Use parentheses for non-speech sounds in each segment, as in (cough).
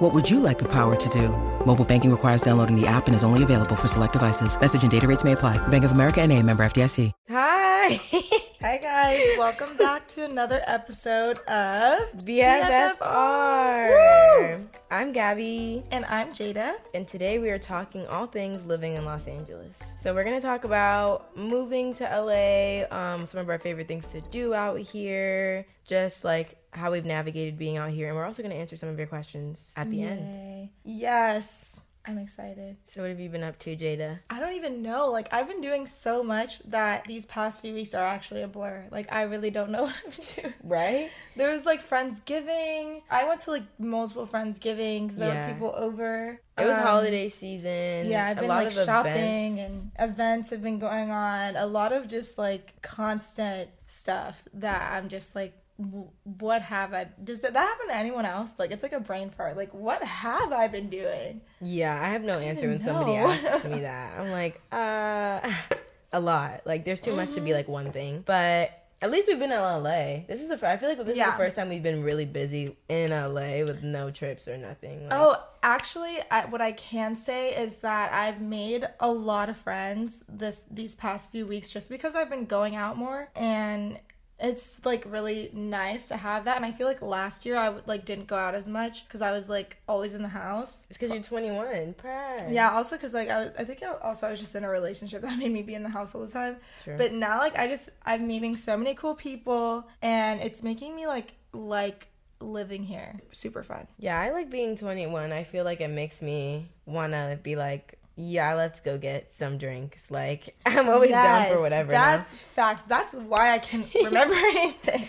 What would you like the power to do? Mobile banking requires downloading the app and is only available for select devices. Message and data rates may apply. Bank of America and a member FDIC. Hi. (laughs) Hi guys, welcome back to another episode of BFFR. I'm Gabby. And I'm Jada. And today we are talking all things living in Los Angeles. So we're going to talk about moving to LA, um, some of our favorite things to do out here, just like how we've navigated being out here. And we're also going to answer some of your questions at the Yay. end. Yes. I'm excited. So, what have you been up to, Jada? I don't even know. Like, I've been doing so much that these past few weeks are actually a blur. Like, I really don't know (laughs) what I've been doing. Right? There was like Friendsgiving. I went to like multiple Friendsgivings. There Yeah. were people over. It was Um, holiday season. Yeah, I've a been lot like of shopping events. and events have been going on. A lot of just like constant stuff that I'm just like, what have I? Does that, that happen to anyone else? Like, it's like a brain fart. Like, what have I been doing? Yeah, I have no answer when somebody asks me (laughs) that. I'm like, uh, (laughs) a lot. Like, there's too much to be like one thing. But at least we've been in LA. This is the I feel like this is the first time we've been really busy in LA with no trips or nothing. Like, Oh, actually, I, what I can say is that I've made a lot of friends this these past few weeks just because I've been going out more and it's like really nice to have that and I feel like last year I like didn't go out as much cuz I was like always in the house. it's because you're 21. Pride. Yeah, also cuz like I, was- I think I, also I was just in a relationship (laughs) that made me be in the house all the time. True. But now like I just I'm meeting so many cool people and it's making me like like living here. Super fun. Yeah, I like being 21. I feel like it makes me want to be like, yeah, let's go get some drinks. Like, (laughs) I'm always down for Yes, whatever. now. That's facts. That's why I can (laughs) remember anything.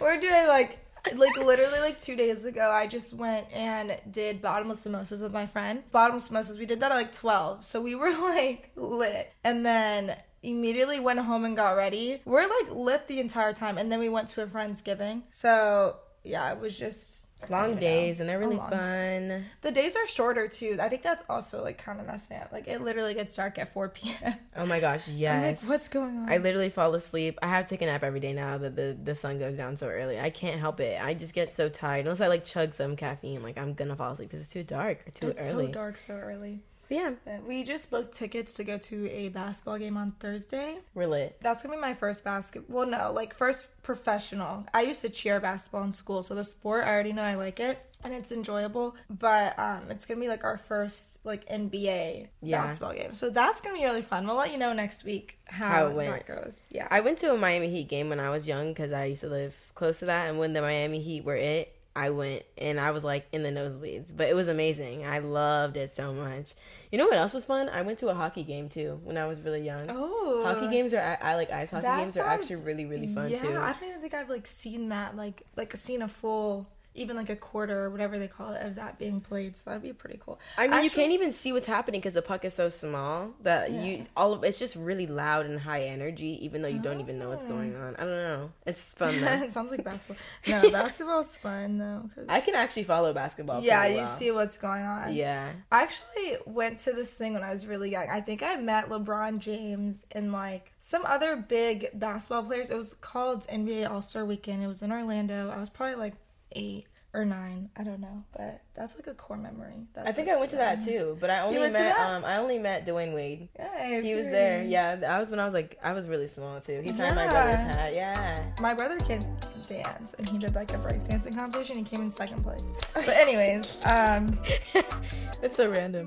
We're doing like like literally like two days ago I just went and did bottomless mimosas with my friend. Bottomless mimosas, we did that at like twelve. So we were (laughs) like lit. And then immediately went home and got ready. We're like lit the entire time and then we went to a friend's giving So yeah, it was just long days and they're really oh, long- fun. the days are shorter too. I think that's also like kind of messing up. Like it literally gets dark at 4 p.m. Oh my gosh, (laughs) yes. Like, what's going on? I literally fall asleep. I have to take a nap every day now that the, the sun goes down so early. I can't help it. I just get so tired. Unless I like chug some caffeine, like I'm gonna fall asleep because it's too dark or too it's early. so dark so early. Yeah, But We just booked tickets to go to a basketball game on Thursday. we're. That's gonna be my first basket. Well, no, like first professional. I used to cheer basketball in school, so the sport I already know I like it and it's enjoyable. But um, it's gonna be like our first like NBA Yeah. basketball game, so that's gonna be really fun. We'll let you know next week how, How it that goes. Yeah, I went to a Miami Heat game when I was young because I used to live close to that, and when the Miami Heat were it, I went and I was like in the nosebleeds. But it was amazing. I loved it so much. You know what else was fun? I went to a hockey game too when I was really young. Oh, Hockey games are I, I like ice hockey games are actually really really fun yeah, too. I don't even think I've like seen that like like seen a full even like a quarter or whatever they call it of that being played. So that'd be pretty cool. I mean, you can't even see what's happening because the puck is so small that Yeah. you all of it's just really loud and high energy, even though you don't even know what's going Oh. on. I don't know. It's (laughs) fun though. it sounds like basketball. (laughs) No, basketball's fun though. 'cause- I can actually follow basketball. yeah, you see what's going on. Yeah, I actually went to this thing when I was really young. I think I met LeBron James and like some other big basketball players. It was called NBA All Star Weekend. It was in Orlando. I was probably like eight or nine. I don't know, but that's like a core memory. That's I think like I went to that too, but I only met um I only met Dwyane Wade. Hey, He was there. Yeah, I was when I was like I was really small too. He signed my brother's hat. Yeah. My brother can dance, and he did like a breakdancing competition. He came in second place. But anyways, um, (laughs) It's so random.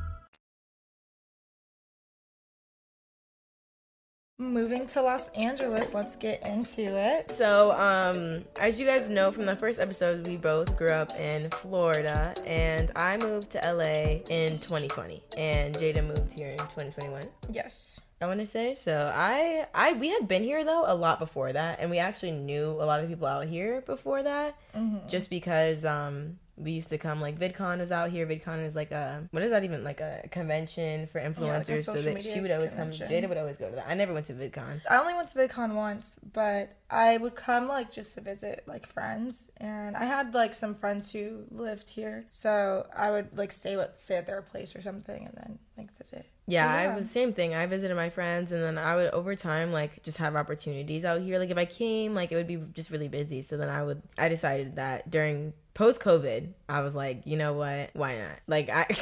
Moving to Los Angeles. Let's get into it. So, um, as you guys know from the first episode, we both grew up in Florida, and I moved to LA in 2020, and Jada moved here in 2021. Yes. I want to say so. I I we had been here though a lot before that, and we actually knew a lot of people out here before that, just because um we used to come like VidCon was out here. VidCon is like a what is that even like a convention for like a influencers. so that she would always convention. come. Jada would always go to that. I never went to VidCon. I only went to VidCon once, but I would come like just to visit like friends, and I had like some friends who lived here, so I would like stay with stay at their place or something, and then like visit. Yeah, Yeah. I was same thing. I visited my friends, and then I would over time like just have opportunities out here. Like if I came, like it would be just really busy. So then I would. I decided that during post COVID, I was like, you know what? Why not? Like I. (laughs)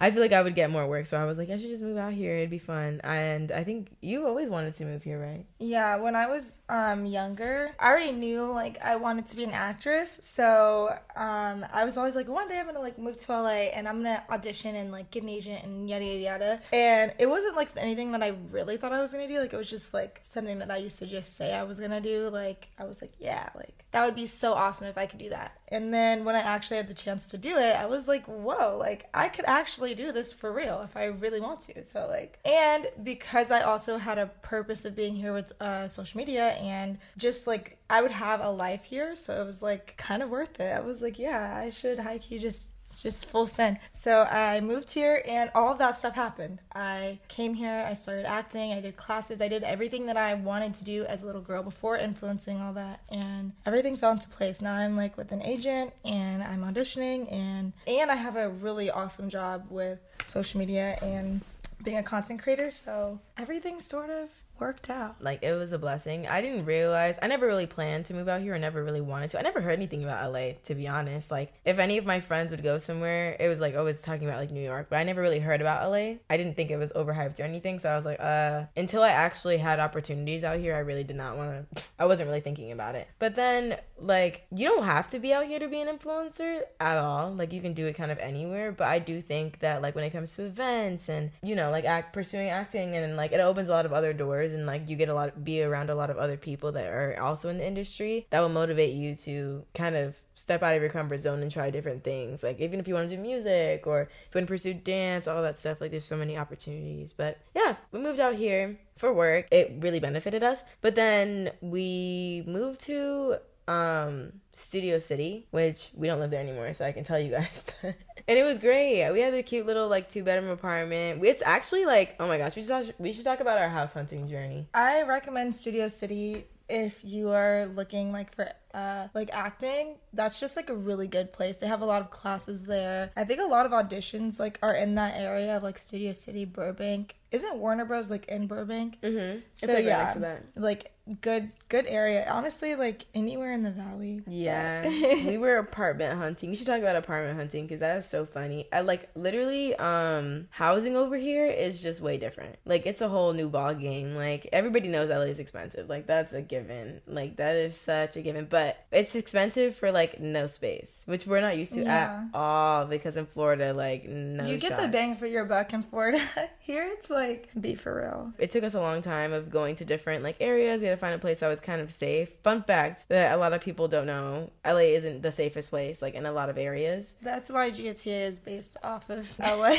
I feel like I would get more work, so I was like, I should just move out here. It'd be fun. And I think you always wanted to move here, right? Yeah, when I was um younger, I already knew like I wanted to be an actress. So um I was always like, one day I'm gonna like move to LA and I'm gonna audition and like get an agent and yada yada yada. And it wasn't like anything that I really thought I was gonna do. Like it was just like something that I used to just say I was gonna do. Like I was like, yeah, like that would be so awesome if I could do that. And then when I actually had the chance to do it, I was like, whoa, like I could actually do this for real if I really want to. So like, and because I also had a purpose of being here with uh, social media and just like I would have a life here, so it was like kind of worth it. I was like, yeah, I should hike you just just full send. So I moved here and all of that stuff happened. I came here, I started acting, I did classes, I did everything that I wanted to do as a little girl before influencing all that and everything fell into place. Now I'm like with an agent and I'm auditioning and and I have a really awesome job with social media and being a content creator, so everything sort of worked out. like it was a blessing. I didn't realize I never really planned to move out here. I never really wanted to. I never heard anything about LA to be honest. Like if any of my friends would go somewhere, it was like always talking about like New York, but I never really heard about LA. I didn't think it was overhyped or anything, so I was like, uh until I actually had opportunities out here, I really did not want to I wasn't really thinking about it. But then like you don't have to be out here to be an influencer at all. Like you can do it kind of anywhere, but I do think that like when it comes to events and you know, like act pursuing acting and like it opens a lot of other doors and like you get a lot be around a lot of other people that are also in the industry that will motivate you to kind of step out of your comfort zone and try different things. Like even if you want to do music or if you want to pursue dance all that stuff like there's so many opportunities. But yeah we moved out here for work. It really benefited us. But then we moved to um studio city which we don't live there anymore so i can tell you guys (laughs) that. and it was great we had a cute little like two bedroom apartment it's actually like oh my gosh we should talk, we should talk about our house hunting journey I recommend Studio City if you are looking like for uh like acting. That's just like a really good place. They have a lot of classes there. I think a lot of auditions like are in that area, like Studio City, Burbank. Isn't Warner Bros like in Burbank? mm-hmm. So like right yeah, next to that. like good good area. Honestly, like anywhere in the valley. Yeah, (laughs) we were apartment hunting. We should talk about apartment hunting because that is so funny. I like literally, um, housing over here is just way different. Like it's a whole new ball game. Like everybody knows LA is expensive. Like that's a given. Like that is such a given. But it's expensive for like no space, which we're not used to Yeah. at all. Because in Florida, like no, you get the bang for your buck in Florida. (laughs) Here it's like be for real. it took us a long time of going to different like areas. We had to find a place that was kind of safe. Fun fact that a lot of people don't know: LA isn't the safest place. Like in a lot of areas, That's why GTA is based off of (laughs) LA.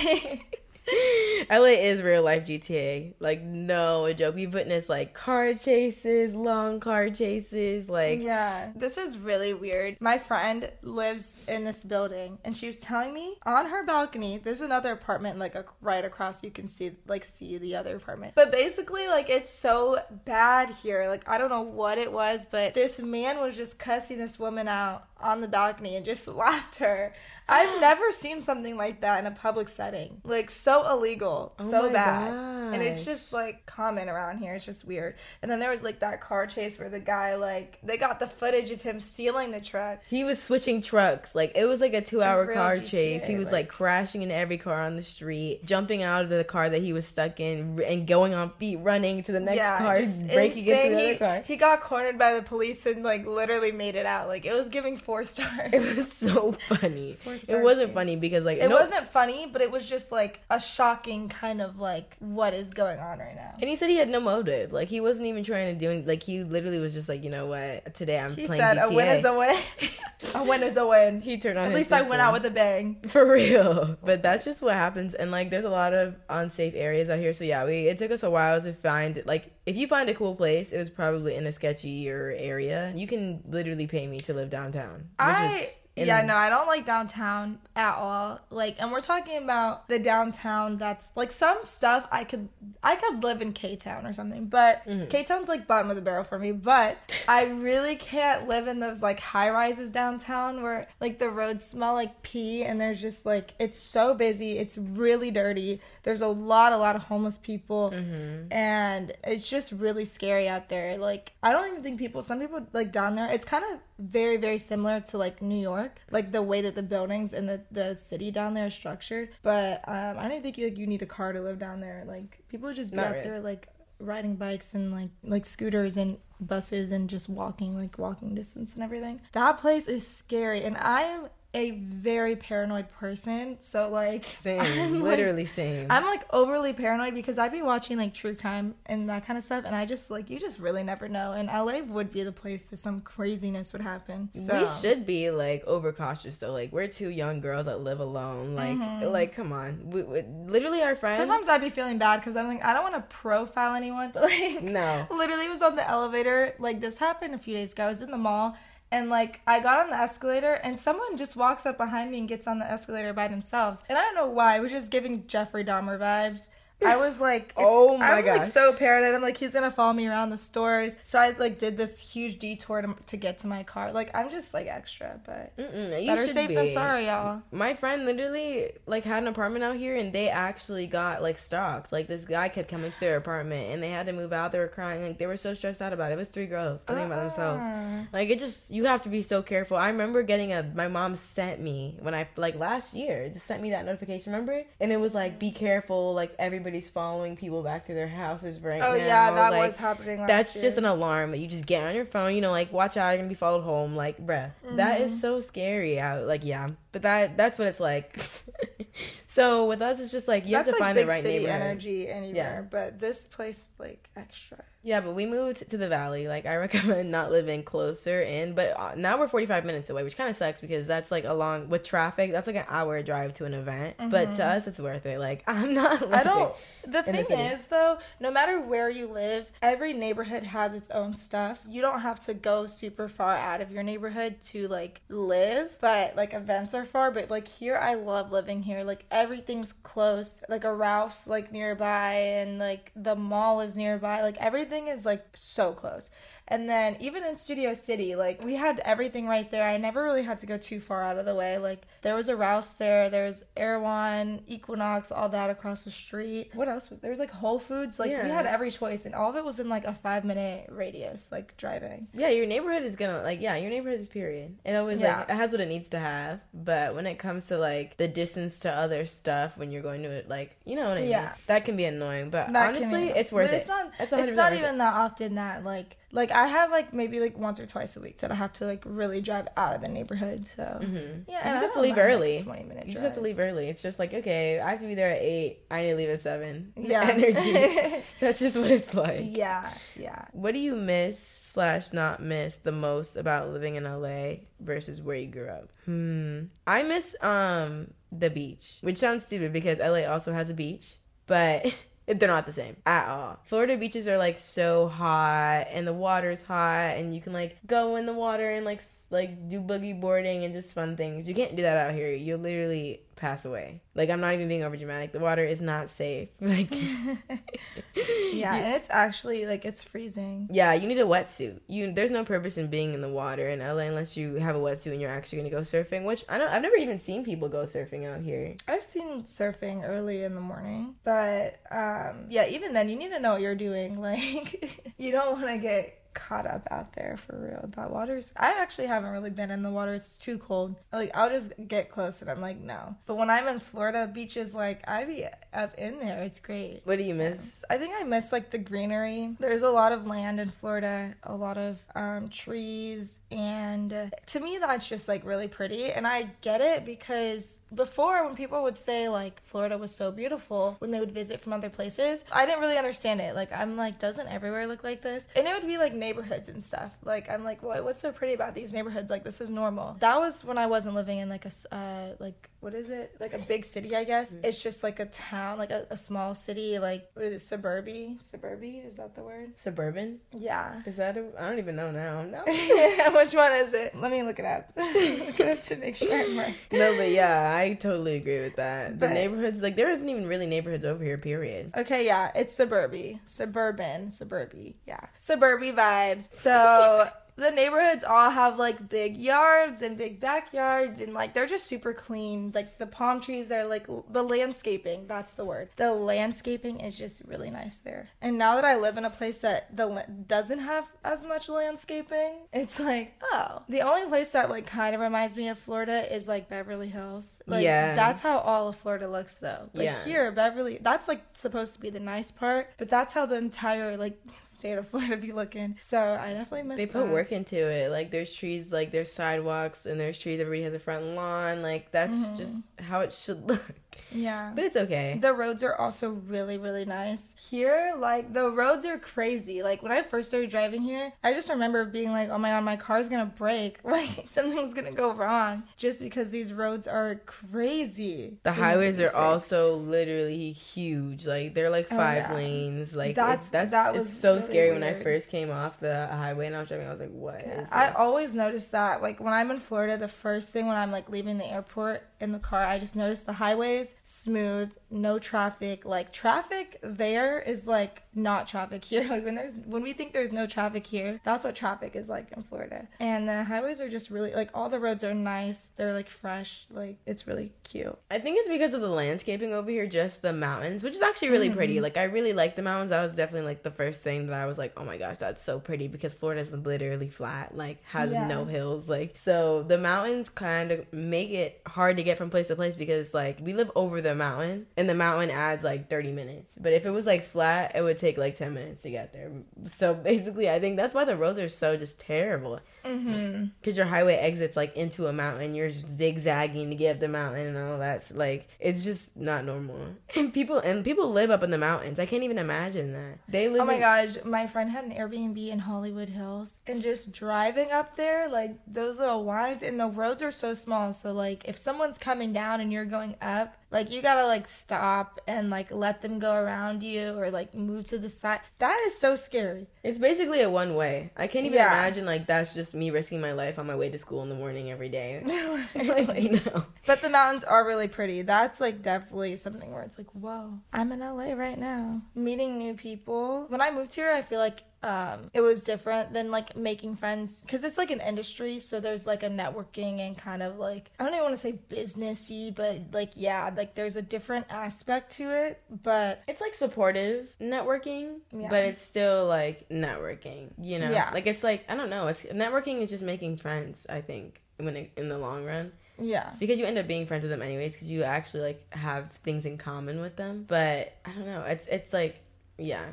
(laughs) LA is real life GTA. Like no joke. We've witnessed like car chases, long car chases. Like Yeah, this is really weird. My friend lives in this building, and she was telling me on her balcony, there's another apartment like a, right across. You can see like see the other apartment. But basically, like it's so bad here. Like I don't know what it was, but this man was just cussing this woman out on the balcony and just (laughs) laughed her. I've (gasps) never seen something like that in a public setting. Like so illegal, oh so Oh my bad. And it's just like common around here. It's just weird. And then there was like that car chase where the guy like they got the footage of him stealing the truck. he was switching trucks. Like it was like a two-hour car GTA, chase. He was like, like- crashing into every car on the street, jumping out of the car that he was stuck in, and going on feet, running to the next car, just breaking into insane. the he, other car. he got cornered by the police and like literally made it out. Like it was giving four stars. It was so (laughs) funny. It stars wasn't chase. funny because like It no- wasn't funny, but it was just like a shocking kind of like what is going on right now. And he said he had no motive. Like he wasn't even trying to do anything. Like he literally was just like, you know what? Today I'm He playing said a win is a win. (laughs) a win is a win. He turned on. At least I went out with a bang. for real. But that's just what happens. And like, there's a lot of unsafe areas out here. So yeah, we it took us a while to find like if you find a cool place, it was probably in a sketchier area. You can literally pay me to live downtown. Which I yeah no I don't like downtown at all. Like and we're talking about the downtown that's like some stuff I could I could live in K Town or something, but Mm-hmm. K Town's like bottom of the barrel for me. But I really can't live in those like high rises downtown where like the roads smell like pee and there's just like it's so busy. It's really dirty. There's a lot a lot of homeless people Mm-hmm. and it's just really scary out there. Like I don't even think people some people like down there it's kind of very very similar to like New York, like the way that the buildings and the the city down there is structured. But um I don't think you like you need a car to live down there. Like people would just be Not out really. there like riding bikes and like like scooters and buses and just walking like walking distance and everything. That place is scary and I am a very paranoid person. So like same, (laughs) I'm, like, literally same. I'm like overly paranoid because I'd be watching like true crime and that kind of stuff, and I just like you just really never know. And LA would be the place that some craziness would happen. So we should be like overcautious though. Like we're two young girls that live alone. Like, like come on. We, we, literally, our friend. Mm-hmm. Sometimes I'd be feeling bad because I'm like I don't want to profile anyone, but like No. (laughs) literally was on the elevator. Like this happened a few days ago. I was in the mall. And like I got on the escalator and someone just walks up behind me and gets on the escalator by themselves. And I don't know why. It was just giving Jeffrey Dahmer vibes. I was like, (laughs) Oh my I'm like gosh. so paranoid. I'm like, he's gonna follow me around the stores. So I like did this huge detour to, to get to my car. Like I'm just like extra, but better should safe be. than sorry, y'all. My friend literally like had an apartment out here, and they actually got like stalked. Like this guy kept coming to their apartment, and they had to move out. They were crying, like they were so stressed out about it. It was three girls living by themselves. Ah. Like it just you have to be so careful. I remember getting a my mom sent me when I like last year just sent me that notification. Remember, and it was like be careful. Like everybody's following people back to their houses right Oh now. yeah, that like, was happening. Last that's year. just an alarm that you just get on your phone. You know, like watch out, you're gonna be followed home. Like, bruh, that is Mm-hmm. so scary. Out, like, yeah, but that that's what it's like. (laughs) so with us, it's just like you that's have to like find the right city neighborhood. energy anywhere, but this place like extra. Yeah, but we moved to the valley. Like, I (laughs) recommend not living closer in. But uh, now we're 45 minutes away, which kind of sucks because that's like a long with traffic. That's like an hour drive to an event. But to us, it's worth it. Like, (laughs) I'm not. Mm-hmm. I don't. The in the thing city. is, though, no matter where you live, every neighborhood has its own stuff. You don't have to go super far out of your neighborhood to like live, but like events are far. But like here, I love living here. Like everything's close. Like a Ralph's like nearby, and like the mall is nearby. Like everything is like so close. And then even in Studio City, like we had everything right there. I never really had to go too far out of the way. Like there was a Rouse there, there was Erewhon, Equinox, all that across the street. What else was there? was like Whole Foods. Like we had every choice, and all of it was in like a five minute radius, like driving. Yeah, your neighborhood is gonna like yeah, your neighborhood is period. It always Yeah. like it has what it needs to have. But when it comes to like the distance to other stuff when you're going to it like you know what I mean? Yeah. That can be annoying. But That honestly, it's worth but it. It's not. It's, It's, not even it. that often that like like I have like maybe like once or twice a week that I have to like really drive out of the neighborhood. So yeah, You just have to leave mind, like, early. Twenty minute. You just have to leave early. It's just like, okay, I have to be there at eight. I need to leave at seven. (laughs) Yeah. Energy. (laughs) That's just what it's like. Yeah, yeah. What do you miss slash not miss the most about living in LA versus where you grew up? Hmm. I miss um the beach, which sounds stupid because LA also has a beach, but (laughs) they're not the same at all. Florida beaches are like so hot and the water's hot and you can like go in the water and like like do boogie boarding and just fun things. You can't do that out here. You'll literally pass away. Like I'm not even being over dramatic. The water is not safe. (laughs) Like (laughs) Yeah, and it's actually like it's freezing. Yeah, you need a wetsuit. You there's no purpose in being in the water in LA unless you have a wetsuit and you're actually gonna go surfing. Which I don't. I've never even seen people go surfing out here. I've seen surfing early in the morning, but um, yeah, even then, you need to know what you're doing. (laughs) Like, you don't want to get hot up out there for real. That water's. I actually haven't really been in the water. It's too cold. Like I'll just get close and I'm like no. But when I'm in Florida beaches, like I be up in there. It's great. What do you miss? I think I miss like the greenery. There's a lot of land in Florida, a lot of um, trees, and uh, to me that's just like really pretty. And I get it because before when people would say like Florida was so beautiful when they would visit from other places, I didn't really understand it. Like I'm like, doesn't everywhere look like this? And it would be like neighborhoods and stuff. Like I'm like, what? What's so pretty about these neighborhoods? Like this is normal. That was when I wasn't living in like a, uh, like what is it? Like a big city, I guess. It's just like a town, like a, a small city. Like what is it? Suburby? Suburby? Is that the word? Suburban? Yeah. Is that? A, I don't even know now. No. (laughs) (laughs) Which one is it? Let me look it up. (laughs) look it up to make sure I'm right. no, but yeah, I totally agree with that. The neighborhoods, like there isn't even really neighborhoods over here. Period. Okay, yeah, it's suburby, suburban, suburby, yeah, suburby vibes. So the neighborhoods all have like big yards and big backyards, and like they're just super clean. Like the palm trees are like the landscaping. That's the word. The landscaping is just really nice there. And now that I live in a place that the doesn't have as much landscaping, it's like oh, the only place that like kind of reminds me of Florida is like Beverly Hills. Like Yeah. that's how all of Florida looks though. But Yeah. here, Beverly, that's like supposed to be the nice part, but that's how the entire like (laughs) state of Florida be looking. So I definitely miss. They put that. work into it. Like there's trees, like there's sidewalks, and there's trees. Everybody has a front lawn. Like that's Mm-hmm. just how it should (laughs) look. Yeah. But it's okay. The roads are also really, really nice. Here, like, the roads are crazy. Like, when I first started driving here, I just remember being like, oh my god, my car's gonna break. (laughs) Like, something's gonna go wrong. Just because these roads are crazy. The highways are also literally huge. Like they're like Oh, five yeah. lanes. Like That's- that's that's that it's so really scary when I first came off the highway and I was driving. I was like, what is I always notice that. Like when I'm in Florida, the first thing when I'm like leaving the airport in the car, I just noticed the highways smooth, no traffic. Like traffic there is like not traffic here. (laughs) Like when there's when we think there's no traffic here, that's what traffic is like in Florida. And the highways are just really like all the roads are nice. They're like fresh. Like it's really cute. I think it's because of the landscaping over here, just the mountains, which is actually really pretty. Mm-hmm. Like I really like the mountains. That was definitely like the first thing that I was like, oh my gosh, that's so pretty because Florida is literally flat, like has Yeah. no hills. Like so the mountains kind of make it hard to get from place to place because like we live over the mountain and the mountain adds like 30 minutes. But if it was like flat, it would take like 10 minutes to get there. So basically, I think that's why the roads are so just terrible. Mm-hmm. Because your highway exits like into a mountain, you're zigzagging to get up the mountain and all that's like it's just not normal. (laughs) And people and people live up in the mountains. I can't even imagine that they live. Oh my in- gosh, my friend had an Airbnb in Hollywood Hills and just driving up there, like those little lines and the roads are so small. So like if someone's coming down and you're going up, like you gotta like stop and like let them go around you or like move to the side. That is so scary. It's basically a one way. I can't even Yeah. imagine like that's just me risking my life on my way to school in the morning every day. (laughs) (laughs) like no. But the mountains are really pretty. That's like definitely something where it's like, whoa, I'm in LA right now. Meeting new people. When I moved here, I feel like um it was different than like making friends because it's like an industry so there's like a networking and kind of like i don't even want to say businessy but like yeah like there's a different aspect to it but It's like supportive networking, Yeah. but it's still like networking. You know, Yeah. like it's like I don't know. It's networking is just making friends. I think when it, in the long run. yeah because you end up being friends with them anyways because you actually like have things in common with them but i don't know it's it's like yeah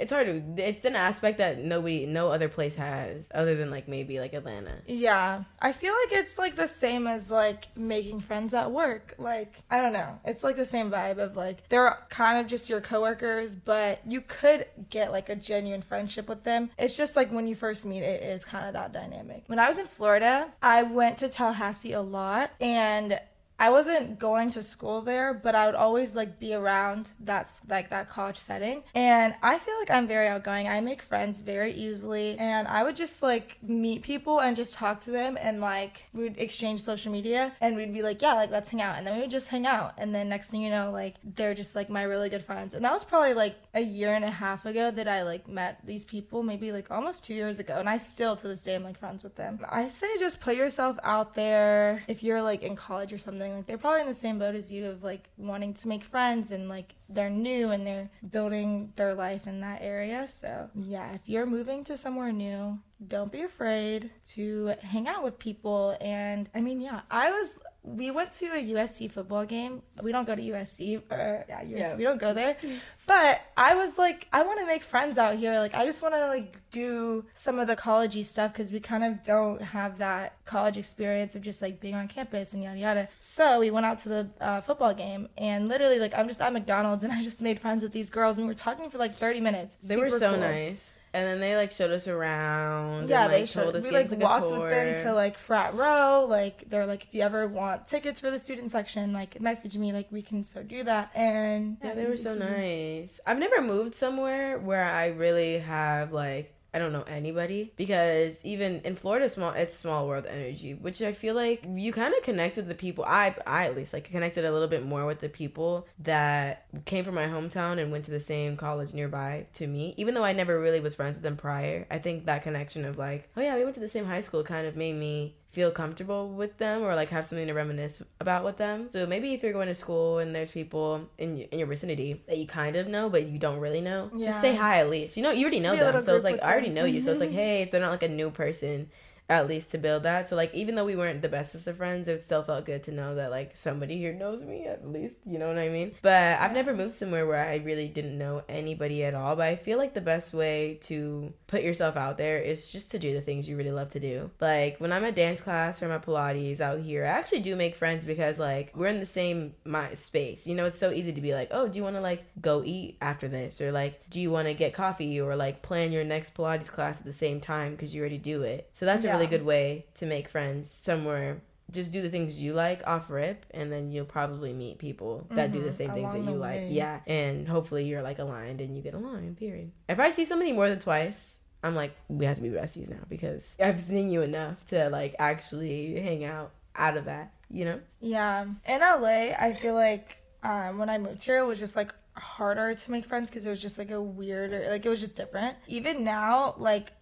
it's hard to it's an aspect that nobody no other place has other than like maybe like atlanta Yeah, I feel like it's like the same as like making friends at work. Like, I don't know. It's like the same vibe of like they're kind of just your coworkers, but you could get like a genuine friendship with them. It's just like when you first meet, it is kind of that dynamic. When I was in Florida, I went to Tallahassee a lot and I wasn't going to school there, but I would always like be around that's like that college setting. And I feel like I'm very outgoing. I make friends very easily and I would just like meet people and just talk to them and like we'd exchange social media and we'd be like, yeah, like let's hang out. And then we would just hang out. And then next thing you know, like they're just like my really good friends. And that was probably like a year and a half ago that I like met these people, maybe like almost 2 years ago. And I still to this day am like friends with them. I say just put yourself out there if you're like in college or something feeling. Like they're probably in the same boat as you of like wanting to make friends and like they're new and they're building their life in that area. So, yeah, if you're moving to somewhere new, don't be afraid to hang out with people. And I mean, yeah, I was we went to a USC football game. We don't go to USC or yeah, USC. Yeah. We don't go there. But I was like, I want to make friends out here. Like, I just want to like do some of the collegey stuff because we kind of don't have that college experience of just like being on campus and yada yada. So we went out to the uh, football game and literally like I'm just at McDonald's (laughs) and I just made friends with these girls and we were talking for like 30 minutes. They were so cool. nice. And then they like showed us around. Yeah, and, they showed told us we like a walked with them to like frat row. Like they're like, if you ever want tickets for the student section, like message me. Like we can so do that. And Yeah, they were so nice. I've never moved somewhere where I really have like I don't know anybody because even in Florida, small it's small world energy, which I feel like you kind of connect with the people. I I at least like connected a little bit more with the people that came from my hometown and went to the same college nearby to me. Even though I never really was friends with them prior, I think that connection of like, oh yeah, we went to the same high school kind of made me feel comfortable with them or like have something to reminisce about with them. So maybe if you're going to school and there's people in your, in your vicinity that you kind of know but you don't really know, Yeah. just say hi at least. You know, you already know them, so it's like I already know you. So it's like, hey, if they're not like a new person, at least to build that. So like even though we weren't the bestest of friends, it still felt good to know that like somebody here knows me at least. You know what I mean? But I've never moved somewhere where I really didn't know anybody at all. But I feel like the best way to put yourself out there is just to do the things you really love to do. Like when I'm at dance class or I'm Pilates out here, I actually do make friends because like we're in the same my space. You know, it's so easy to be like, oh, do you want to like go eat after this, or like, do you want to get coffee, or like plan your next Pilates class at the same time because you already do it. So that's a really Good way to make friends somewhere. Just do the things you like off rip, and then you'll probably meet people that do the same things that Mm-hmm. you like. Yeah, and hopefully you're like aligned and you get along. Period. If I see somebody more than twice, I'm like, we have to be besties now because I've seen you enough to like actually hang out out of that. You know? Yeah. In LA, I feel like um, when I moved here, it was just like harder to make friends because it was just like a weird, like it was just different. Even now, like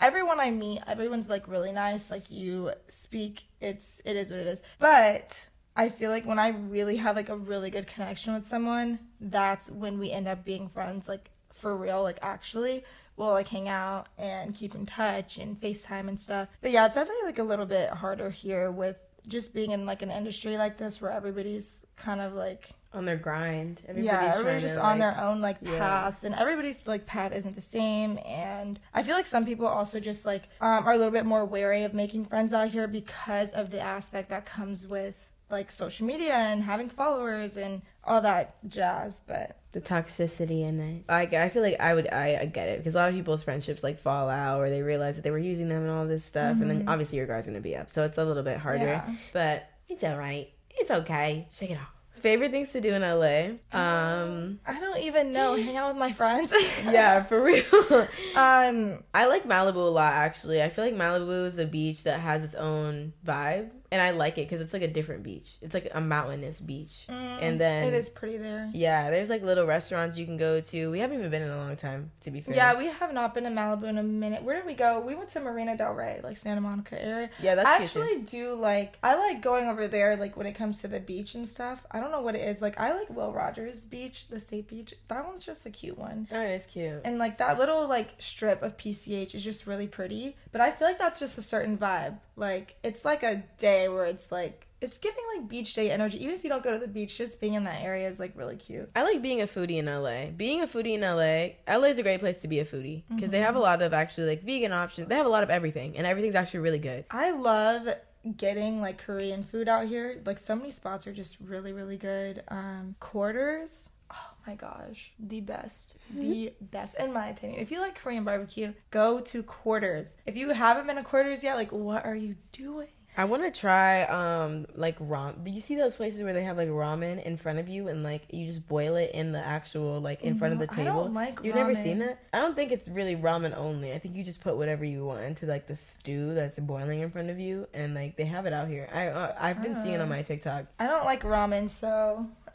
everyone I meet, everyone's like really nice. Like you speak, it's it is what it is. But I feel like when I really have like a really good connection with someone, that's when we end up being friends, like for real, like actually. We'll like hang out and keep in touch and FaceTime and stuff. But yeah, it's definitely like a little bit harder here with just being in like an industry like this where everybody's kind of like On their grind. Everybody's yeah, everybody's to, just on like- their own like Yeah. paths, and everybody's like path isn't the same. And I feel like some people also just like um, are a little bit more wary of making friends out here because of the aspect that comes with like social media and having followers and all that jazz. But the toxicity in it. I, I feel like I would I, I get it because a lot of people's friendships like fall out or they realize that they were using them and all this stuff and then obviously your guy's gonna be up so it's a little bit harder Yeah. but it's all right it's okay shake it off favorite things to do in LA um I don't even know. hang out with my friends. (laughs) yeah for real (laughs) um. I like Malibu a lot actually I feel like Malibu is a beach that has its own vibe and I like it because it's like a different beach it's like a mountainous beach mm, and then It is pretty there. yeah there's like little restaurants you can go to we haven't even been in a long time to be fair Yeah, we have not been to Malibu in a minute. Where did we go? We went to Marina Del Rey, like Santa Monica area. Yeah, that's I actually do like. I like going over there, like when it comes to the beach and stuff. I don't know what it is. Like I like Will Rogers Beach, the state beach. That one's just a cute one. Oh, it is cute. And like that little like strip of PCH is just really pretty. But I feel like that's just a certain vibe. Like it's like a day where it's like it's giving like beach day energy. Even if you don't go to the beach, just being in that area is like really cute. I like being a foodie in LA. Being a foodie in LA, LA is a great place to be a foodie because they have a lot of actually like vegan options. They have a lot of everything, and everything's actually really good. I love getting like Korean food out here. Like so many spots are just really, really good. Um, quarters. Oh my gosh, the best, the best in my opinion. If you like Korean barbecue, go to Quarters. If you haven't been to Quarters yet, like what are you doing? I want to try um like ram. Do you see those places where they have like ramen in front of you and like you just boil it in the actual like in front of the No, I table? don't like You've never seen that? I don't think it's really ramen only. I think you just put whatever you want into like the stew that's boiling in front of you, and like they have it out here. I uh, I've been seeing it on my TikTok. I don't like ramen, so (laughs)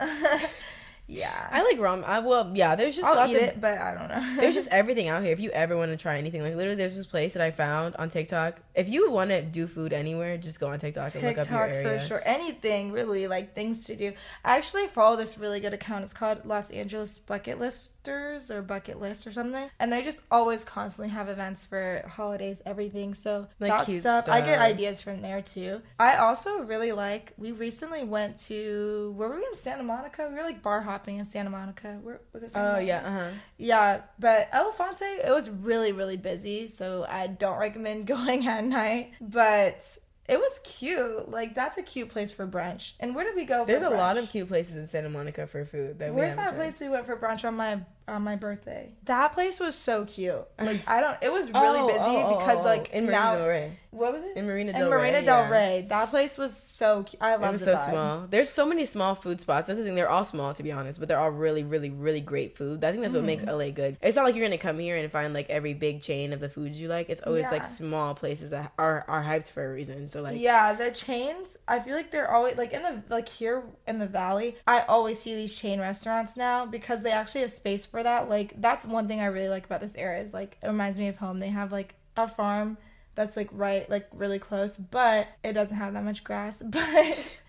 Yeah. I like ramen. I well, yeah. There's just I'll lots eat of it, but I don't know. there's just (laughs) everything out here. If you ever want to try anything, like literally, there's this place that I found on TikTok. If you want to do food anywhere, just go on TikTok and look up your TikTok area. for sure. Anything really, like things to do. I actually follow this really good account. It's called Los Angeles Bucket Listers or Bucket List or something. And they just always constantly have events for holidays, everything. So Like that cute stuff, I get ideas from there too. I also really like. We recently went to where were we in Santa Monica? We were like bar hopping in Santa Monica. Where was it? Santa Oh Monica? yeah, uh huh. Yeah, but Elephante, it was really, really busy, so I don't recommend (laughs) going at night. But it was cute. Like that's a cute place for brunch. And where did we go? For There's a lot of cute places in Santa Monica for food. That Where's that tried. place we went for brunch on my on my birthday? That place was so cute. (laughs) Like I don't. It was really Oh, busy oh, oh, because oh, like in Marina now. Del Rey. What was it? In Marina In Del Marina Rey, Del yeah. Rey. That place was so cute. I love It was so vibe. small. There's so many small food spots. That's the thing. They're all small, to be honest, but they're all really, really, really great food. I think that's what makes Mm-hmm. LA good. It's not like you're gonna come here and find like every big chain of the foods you like. It's always like small places that are are hyped for a reason. So like, Yeah, the chains. I feel like they're always like in the like here in the valley. I always see these chain restaurants now because they actually have space for that. Like that's one thing I really like about this area is like it reminds me of home. They have like a farm that's like right like really close, but it doesn't have that much grass. (laughs)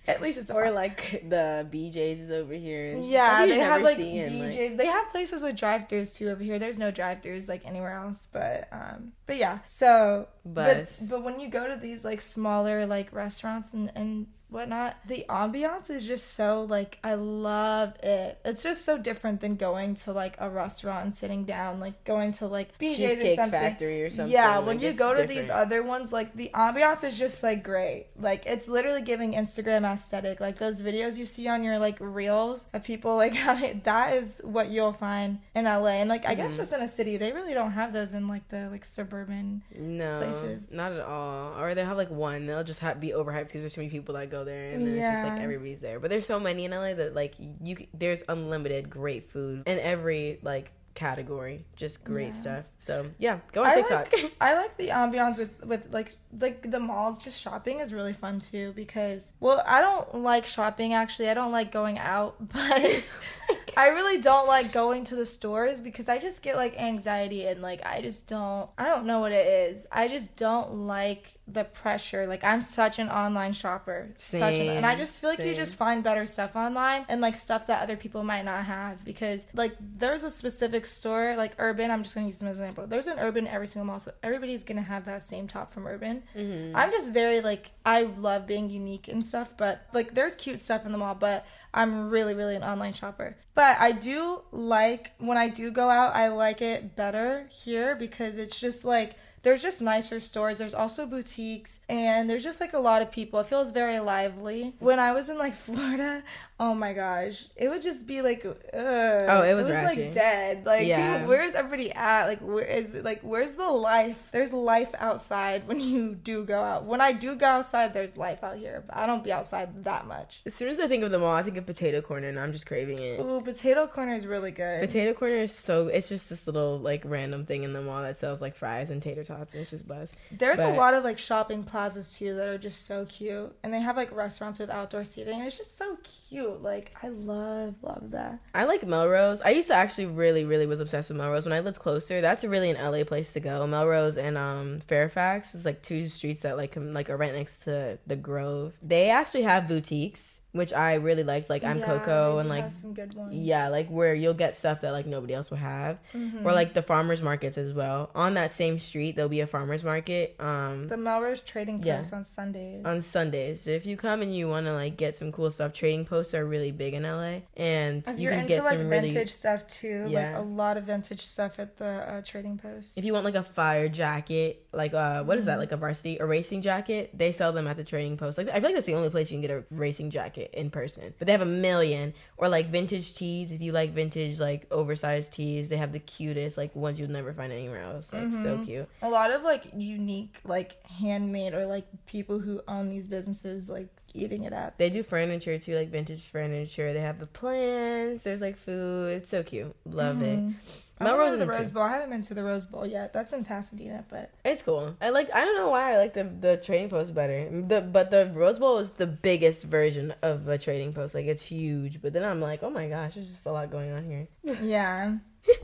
But at least it's or farm. like the BJ's is over here. Yeah, they have like see in, like- BJ's. They have places with drive-throughs too over here. There's no drive-throughs like anywhere else, but um, but yeah. So, But- but but when you go to these like smaller like restaurants and and whatnot, the ambiance is just so like I love it. It's just so different than going to like a restaurant and sitting down, like going to like BJ's or something. Factory or something. Yeah, like, when you go to these other ones, like the ambiance is just like great. Like it's literally giving Instagram aesthetic. Like those videos you see on your like reels of people like (laughs) having that is what you'll find in LA. And like I Mm-hmm. guess just in a city, they really don't have those in like the like suburban. no, places. not at all. Or they have like one. They'll just have, be overhyped because there's so many people that go there, and then it's just like everybody's there. But there's so many in LA that like you, there's unlimited great food in every like category. Just great stuff. So yeah, go on I TikTok. like, I like the ambiance with with like like the malls. Just shopping is really fun too because well, I don't like shopping actually. I don't like going out, (laughs) but (laughs) I really don't like going to the stores because I just get like anxiety and like I just don't. I don't know what it is. I just don't like the pressure. Like I'm such an online shopper, such an, and I just feel like you just find better stuff online and like stuff that other people might not have because like there's a specific store like urban i'm just gonna use them as an example there's an urban every single mall so everybody's gonna have that same top from urban mm-hmm. i'm just very like i love being unique and stuff but like there's cute stuff in the mall but i'm really really an online shopper. But i do like when i do go out i like it better here because it's just like there's just nicer stores. There's also boutiques, and there's just like a lot of people. It feels very lively. When I was in like (laughs) Florida, oh my gosh, it would just be like, ugh. Oh, it was like dead. Like, Yeah. (laughs) where's everybody at? Like, where is like, where's the life? There's life outside when you do go out. When I do go outside, there's life out here. But I don't be outside that much. As soon as I think of the mall, I think of Potato Corner, and I'm just craving it. Ooh, potato corner is really good. Potato Corner is so it's just this little like random thing in the mall that sells like fries and tater tots and it's just buzz. There's a lot of like shopping plazas too that are just so cute, and they have like restaurants with outdoor seating. And it's just so cute. Like I love love that. I like Melrose. I used to actually really, really was obsessed with Melrose when I lived closer. That's really an LA place to go. Melrose and um Fairfax is like two streets that like come like are right next to the Grove. They actually have boutiques, which I really liked. Like I'm Yeah, Coco and like have some good ones. yeah, like where you'll get stuff that like nobody else will have, Mm-hmm. or like the farmers markets as well. On that same street, there'll be a farmers market. Um, The Melrose Trading Yeah. Post on Sundays. on Sundays. So if you come and you want to like get some cool stuff, trading posts are really big in LA, and if you can into get like some vintage really. stuff too, Yeah. like a lot of vintage stuff at the uh, Trading Post. If you want like a fire jacket, like uh, what is Mm-hmm. that? Like a varsity, a racing jacket? They sell them at the trading post. Like I feel like that's the only place you can get a racing jacket in person. But they have a million, or like vintage tees. If you like vintage, like oversized tees, they have the cutest, like ones you'll never find anywhere else. Like so Mm-hmm. cute. a lot of like unique, like handmade or like people who own these businesses, like eating it up. They do furniture too, like vintage furniture. They have the plants. There's like food. It's so cute. Love it. Mm-hmm. I wanna to the Rose too. Bowl. I haven't been to the Rose Bowl yet. That's in Pasadena, but It's cool. I like. I don't know why I like the the trading post better. The but the Rose Bowl is the biggest version of a trading post. Like it's huge. But then I'm like, oh my gosh, there's just a lot going on here. (laughs) yeah. (laughs)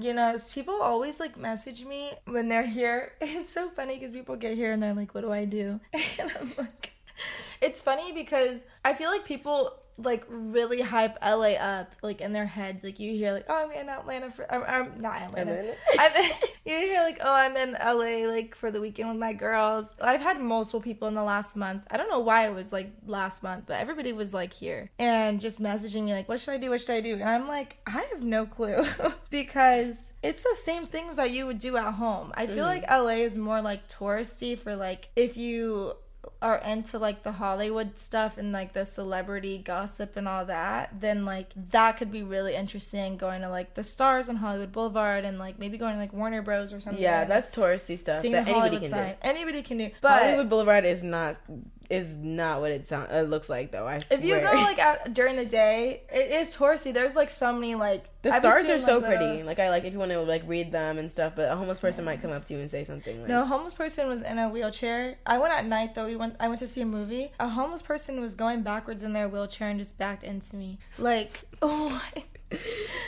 You know, people always like message me when they're here. (laughs) It's so funny because people get here and they're like, "What do I do?" And I'm like, it's funny because I feel like people like really hype LA up like in their heads. Like you hear like, "Oh, I'm in Atlanta for," I'm, I'm not Atlanta. Atlanta? I'm, you hear like, "Oh, I'm in LA like for the weekend with my girls." I've had multiple people in the last month. I don't know why it was like last month, but everybody was like here and just messaging me like, "What should I do? What should I do?" And I'm like, I have no clue (laughs) because it's the same things that you would do at home. I feel mm-hmm. like LA is more like touristy for like if you are into like the Hollywood stuff and like the celebrity gossip and all that, then like that could be really interesting going to like the stars on Hollywood Boulevard and like maybe going to like Warner Bros or something. Yeah, that's touristy stuff seeing that the anybody Hollywood can sign. do. Anybody can do. But Hollywood Boulevard is not is not what it sounds. it looks like though. I swear. if you go (laughs) like out during the day, it is touristy. There's like so many like the I've stars are so like, pretty. Like I like if you want to like read them and stuff, but a homeless person might come up to you and say something like No, a homeless person was in a wheelchair. I went at night though. We went. I went to see a movie. A homeless person was going backwards in their wheelchair and just backed into me. Like, (laughs) oh, my-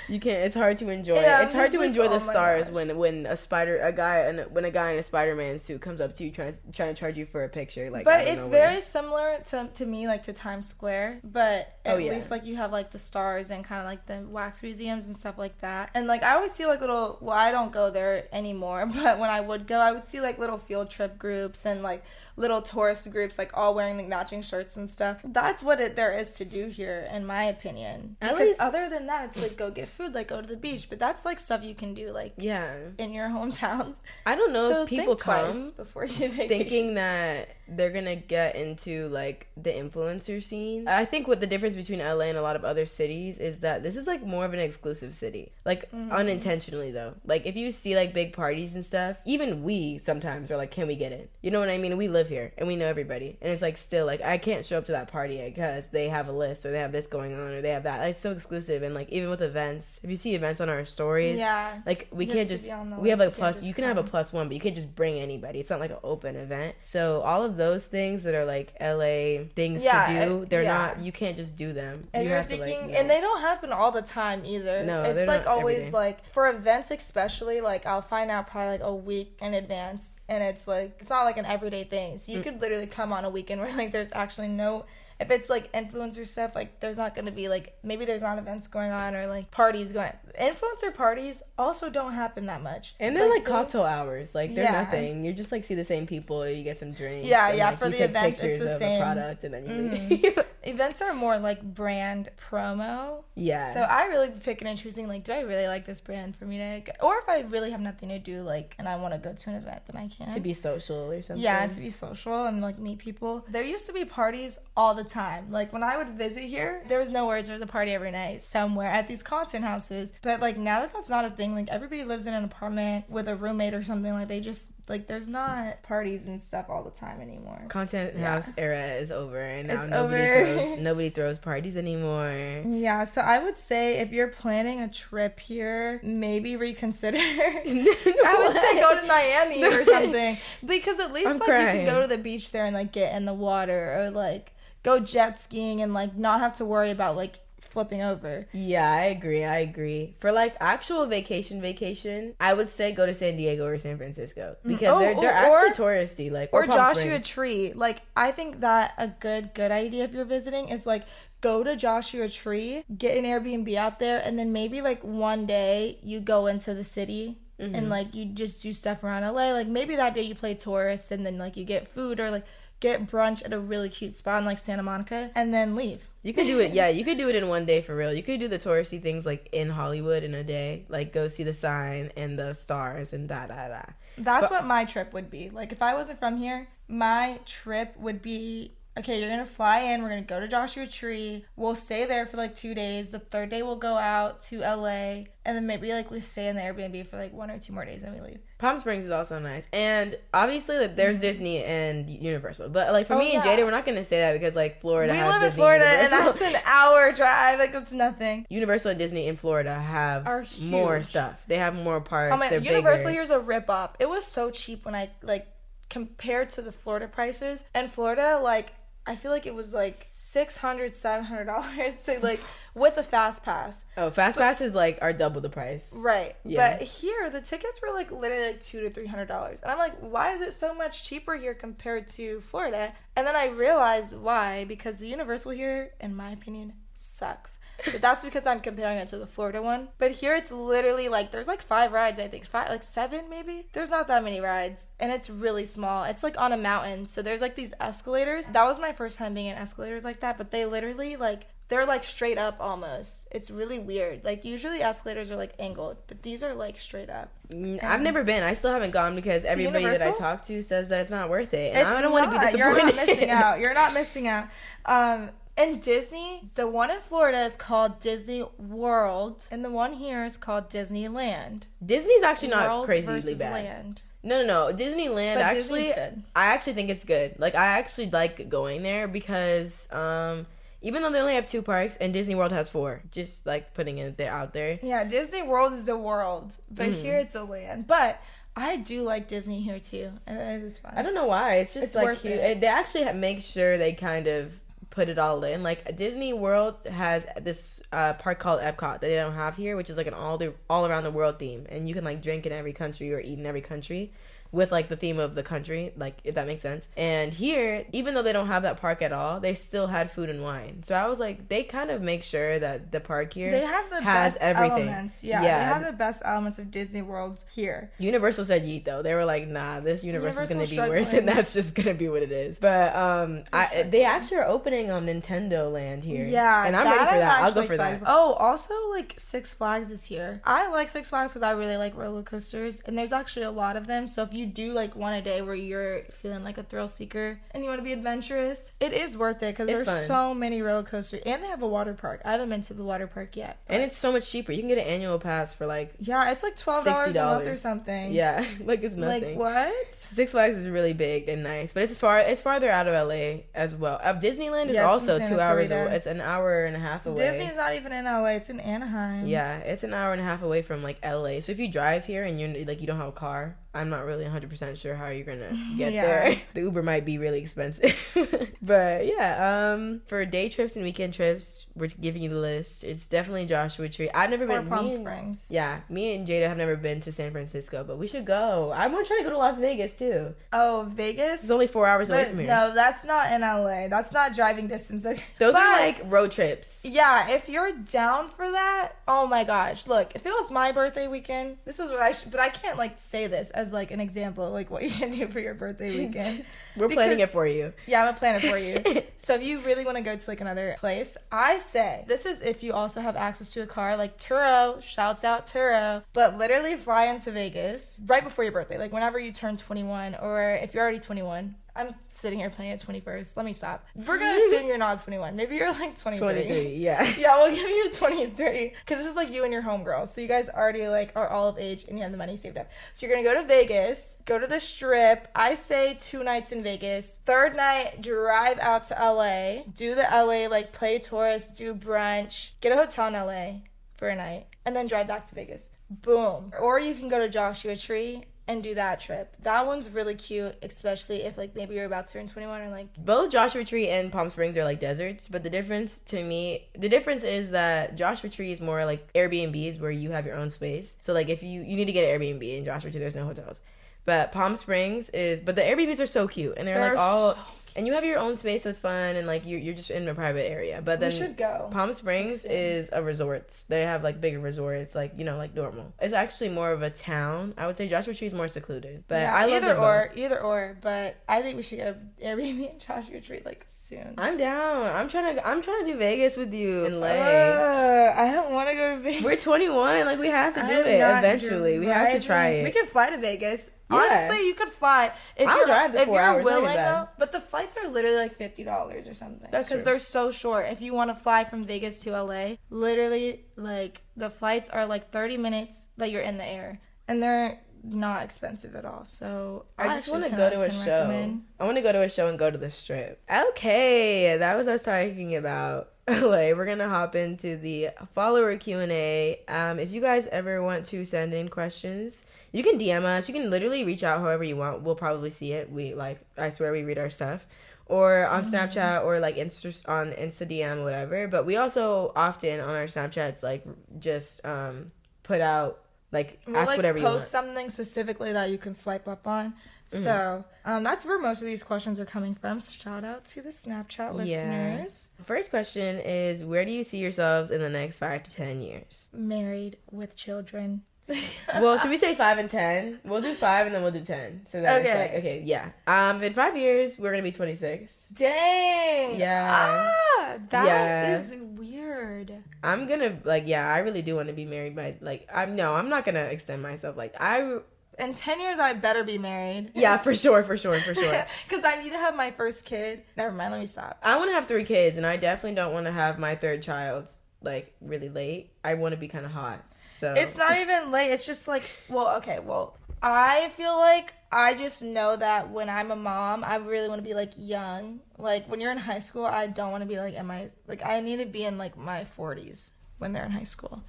You can't. It's hard to enjoy. Yeah, it's hard to like, enjoy oh the my stars gosh. when when a spider, a guy, and when a guy in a Spider Man suit comes up to you trying trying to charge you for a picture. Like, but it's very similar to to me like to Times Square. But oh, at Oh, yeah. least like you have like the stars and kind of like the wax museums and stuff like that. And like I always see like little. Well, I don't go there anymore. (laughs) But when I would go, I would see like little field trip groups and like little tourist groups like all wearing like matching shirts and stuff. That's what it there is to do here, in my opinion. At because least- other than that, it's like go get food, like go to the beach. But that's like stuff you can do like Yeah, in your (laughs) hometowns. I don't know so if people come before you (laughs) vacation. thinking that they're gonna get into like the influencer scene. I think what the difference between LA and a lot of other cities is that this is like more of an exclusive city. Like Mm-hmm. unintentionally though. Like if you see like big parties and stuff, even we sometimes are like, Can we get in? You know what I mean? We live here and we know everybody. And it's like still like I can't show up to that party because they have a list or they have this going on or they have that. Like, it's so exclusive and like even with events, if you see events on our stories, Yeah. like we You can't just be on the we have like plus you can have a plus one but you can't just bring anybody it's not like an open event so all of those things that are like la things Yeah, to do uh, they're yeah. not you can't just do them And you are thinking, like, know. and they don't happen all the time either. No, it's like always like for events, especially like I'll find out probably like a week in advance, and it's like it's not like an everyday thing. So you Mm. could literally come on a weekend where like there's actually no. If it's like influencer stuff, like there's not going to be like maybe there's not events going on or like parties going. Influencer parties also don't happen that much. and they're like they- cocktail hours like they're Yeah. nothing you just like see the same people you get some drinks Yeah, and, yeah, like, for the events, it's the same. product and then you Mhm. (laughs) Events are more like brand promo. yeah So I really picking and choosing like, do I really like this brand for me to, go? or if I really have nothing to do, like, and I want to go to an event, then I can. to be social or something yeah, to be social and like meet people. There used to be parties all the time. Like when I would visit here, there was no worries. There was a party every night somewhere at these content houses. But like now that that's not a thing, like everybody lives in an apartment with a roommate or something. Like they just like there's not parties and stuff all the time anymore. content Yeah. house era is over and now It's nobody over. throws (laughs) nobody throws parties anymore Yeah, so I would say if you're planning a trip here, maybe reconsider. (laughs) (laughs) I would say go to Miami or something because at least I'm like you can go to the beach there and like get in the water or like go jet skiing and like not have to worry about like flipping over. Yeah, I agree. I agree. For like actual vacation, vacation, I would say go to San Diego or San Francisco because Oh, they're they're or- actually touristy. Like Or Palm Joshua Springs. Tree. Like I think that a good good idea if you're visiting is like go to Joshua Tree, get an Airbnb out there, and then maybe like one day you go into the city Mm-hmm. and like you just do stuff around LA. Like maybe that day you play tourists and then like you get food or like get brunch at a really cute spot in like Santa Monica and then leave. You could do it. (laughs) Yeah, you could do it in one day for real. You could do the touristy things like in Hollywood in a day, like go see the sign and the stars and da da da. That's what my trip would be. Like if I wasn't from here, my trip would be okay, you're gonna fly in. We're gonna go to Joshua Tree. We'll stay there for like two days. The third day we'll go out to LA, and then maybe like we stay in the Airbnb for like one or two more days, and we leave. Palm Springs is also nice, and obviously like, there's Disney and Universal. But like for Mm-hmm. Oh, me and. Jada, we're not gonna say that because like Florida we has live in Florida, and and Universal. that's an hour drive. Like it's nothing. Universal and Disney in Florida have more stuff. They have more parks. Oh my, They're Universal bigger. here's a rip off. It was so cheap when I like compared to the Florida prices. And Florida, like I feel like it was like 600 700 dollars to like with a fast pass. Oh, Fast Pass is like are double the price. Right. Yeah. But here the tickets were like literally like two to three hundred dollars. And I'm like, why is it so much cheaper here compared to Florida? And then I realized why, because the Universal here, in my opinion, sucks. But that's because I'm comparing it to the Florida one. But here it's literally like there's like five rides, I think. Five like seven maybe. There's not that many rides. And it's really small. It's like on a mountain. So there's like these escalators. That was my first time being in escalators like that, but they literally like they're like straight up almost. It's really weird. Like usually escalators are like angled, but these are like straight up. Mm, I've never been. I still haven't gone because everybody that I Universal? talk to says that it's not worth it, and It's I don't want to be disappointed. You're not missing out. (laughs) You're not missing out. Um, and Disney, the one in Florida is called Disney World, and the one here is called Disneyland. Disney's actually not World crazily bad. Land. No, no, no. Disneyland But actually, good. I actually think it's good. Like I actually like going there because um even though they only have two parks and Disney World has four, just like putting it there out there. Yeah, Disney World is a world, but Mm-hmm. here it's a land. But I do like Disney here too, and it is fun. I don't know why. It's just It's like cute. it. They actually make sure they kind of put it all in. Like Disney World has this uh, park called Epcot that they don't have here, which is like an all the all around the world theme, and you can like drink in every country or eat in every country. With like the theme of the country, like if that makes sense. And here, even though they don't have that park at all, they still had food and wine. So I was like, they kind of make sure that the park here They have the has best everything. elements. Yeah, Yeah. they have the best elements of Disney World here. Universal said yeet though. They were like, nah, this Universal is gonna be worse, and that's just gonna be what it is. But um, I they actually are opening on Nintendo Land here. Yeah, and I'm ready for that. I'll go for that. Oh, also like Six Flags is here. I like Six Flags because I really like roller coasters, and there's actually a lot of them. So if you do like one a day where you're feeling like a thrill seeker and you want to be adventurous, it is worth it because there's fun. so many roller coasters, and they have a water park. I haven't been to the water park yet. And it's so much cheaper. You can get an annual pass for like Yeah, it's like twelve dollars a month or something. yeah, (laughs) like it's nothing. like what? Six Flags is really big and nice, but it's far it's farther out of LA as well. Uh, Disneyland is Yeah, also two hours. Away. It's an hour and a half away. Disney's not even in LA; it's in Anaheim. Yeah, it's an hour and a half away from like LA. So if you drive here and you're like you don't have a car, I'm not really 100% sure how you're gonna (laughs) get Yeah. there. (laughs) The Uber might be really expensive. (laughs) but yeah, um, for day trips and weekend trips, we're giving you the list. It's definitely Joshua Tree. I've never or been. Palm me and- Springs. yeah, me and Jada have never been to San Francisco, but we should go. I'm gonna try to go to Las Vegas too. Oh, Vegas. It's only four hours away from here. no, that's not in LA. That's not driving distance. Okay. Those are like road trips. Yeah, if you're down for that, oh my gosh. Look, if it was my birthday weekend, this is what I should, but I can't like say this as like an example, like what you should do for your birthday weekend. (laughs) We're planning it for you. Yeah, I'm gonna plan it for you. (laughs) so if you really want to go to like another place, I say this is if you also have access to a car, like Turo, shouts out Turo, but literally fly into Vegas right before your birthday, like whenever you turn 21, or if you're already 21. I'm sitting here playing at 21st. Let me stop. We're gonna (laughs) assume you're not 21. Maybe you're like 23. 23, yeah. (laughs) Yeah, we'll give you 23 because this is like you and your homegirl. So you guys already like are all of age and you have the money saved up. So you're gonna go to Vegas, go to the strip. I say two nights in Vegas. Third night, drive out to LA, do the LA like play tourist, do brunch, get a hotel in LA for a night, and then drive back to Vegas. Boom. Or you can go to Joshua Tree and do that trip. That one's really cute, especially if like maybe you're about to turn 21 or like both Joshua Tree and Palm Springs are like deserts, but the difference to me, the difference is that Joshua Tree is more like Airbnbs where you have your own space. So like if you you need to get an Airbnb in Joshua Tree, there's no hotels. But Palm Springs is, but the Airbnbs are so cute and they're, They're like all, so and you have your own space, so it's fun and like you're you're just in a private area. But then we should go. Palm Springs is a resort. They have like bigger resorts, like you know, like normal. It's actually more of a town. I would say Joshua Tree is more secluded, but Yeah, I love either them both. or, either or. But I think we should get an (laughs) Airbnb in Joshua Tree like soon. I'm down. I'm trying to. I'm trying to do Vegas with you and Lay. Uh, I don't want to go to Vegas. We're 21. Like we have to do I'm it eventually. We have to try it. We can fly to Vegas. Yeah. Honestly, you could fly. If I'll you're, drive if four you're hours, willing, though, but the flights flights are literally like fifty dollars or something. That's because they're so short. If you want to fly from Vegas to LA, literally like the flights are like thirty minutes that you're in the air, and they're not expensive at all. So I just want to go to a show. recommend. I want to go to a show and go to the strip. Okay, that was us talking about (laughs) LA. We're gonna hop into the follower Q and A. Um, if you guys ever want to send in questions, you can DM us. You can literally reach out however you want. We'll probably see it. We like, I swear, we read our stuff. Or on Mm-hmm. Snapchat or like Insta on Insta DM whatever. But we also often on our Snapchats like just um put out like We'll, ask like, whatever post you want. Post something specifically that you can swipe up on. Mm-hmm. So um, that's where most of these questions are coming from. Shout out to the Snapchat listeners. First question is where do you see yourselves in the next five to ten years? Married with children. (laughs) well, should we say five and ten? We'll do five and then we'll do ten. So that Okay. like okay, yeah. Um, in five years we're gonna be twenty six. Dang. Yeah. Ah, that is Yeah. weird. I'm gonna like yeah. I really do want to be married by like I'm no. I'm not gonna extend myself like I. In 10 years, I better be married. Yeah, for sure, for sure, for sure. (laughs) Because I need to have my first kid. Never mind, let me stop. I want to have three kids, and I definitely don't want to have my third child like really late. I want to be kind of hot. So It's not even late. It's just like, well, okay, well, I feel like I just know that when I'm a mom, I really want to be like young. Like when you're in high school, I don't want to be like in my like I need to be in like my 40s when they're in high school.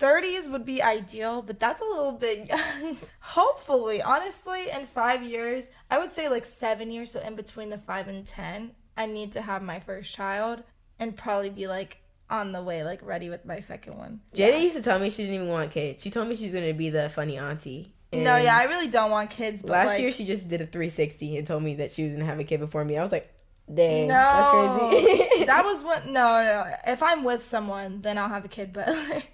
30s would be ideal, but that's a little bit (laughs) young. Hopefully, honestly, in 5 years, I would say like 7 years so in between the 5 and 10, I need to have my first child and probably be like on the way like ready with my second one. Jada used to tell me she didn't even want kids. She told me she was gonna be the funny auntie. No, yeah, I really don't want kids. But Last like, year she just did a 360 and told me that she was gonna have a kid before me. I was like, dang, no, that's crazy. that was (laughs) what. No, no, no. If I'm with someone, then I'll have a kid. But like,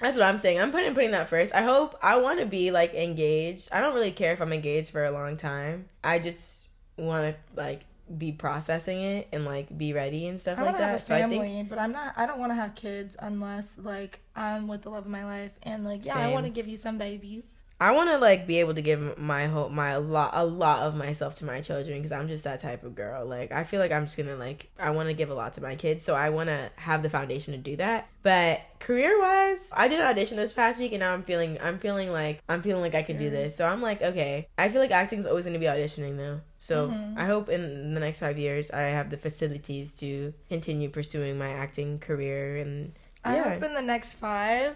That's what I'm saying. I'm putting putting that first. I hope I want to be like engaged. I don't really care if I'm engaged for a long time. I just want to like be processing it and like be ready and stuff I like to have a that. So I family, think but I'm not. I don't want to have kids unless like I'm with the love of my life, and like yeah, I want to give you some babies. I want to like be able to give my whole my a lot a lot of myself to my children because I'm just that type of girl. Like I feel like I'm just gonna like I want to give a lot to my kids, so I want to have the foundation to do that. But career wise, I did an audition this past week, and now I'm feeling I'm feeling like I'm feeling like I could do this. So I'm like, okay, I feel like acting's always gonna be auditioning though. So mm-hmm. I hope in the next five years I have the facilities to continue pursuing my acting career and. I hope in the next five,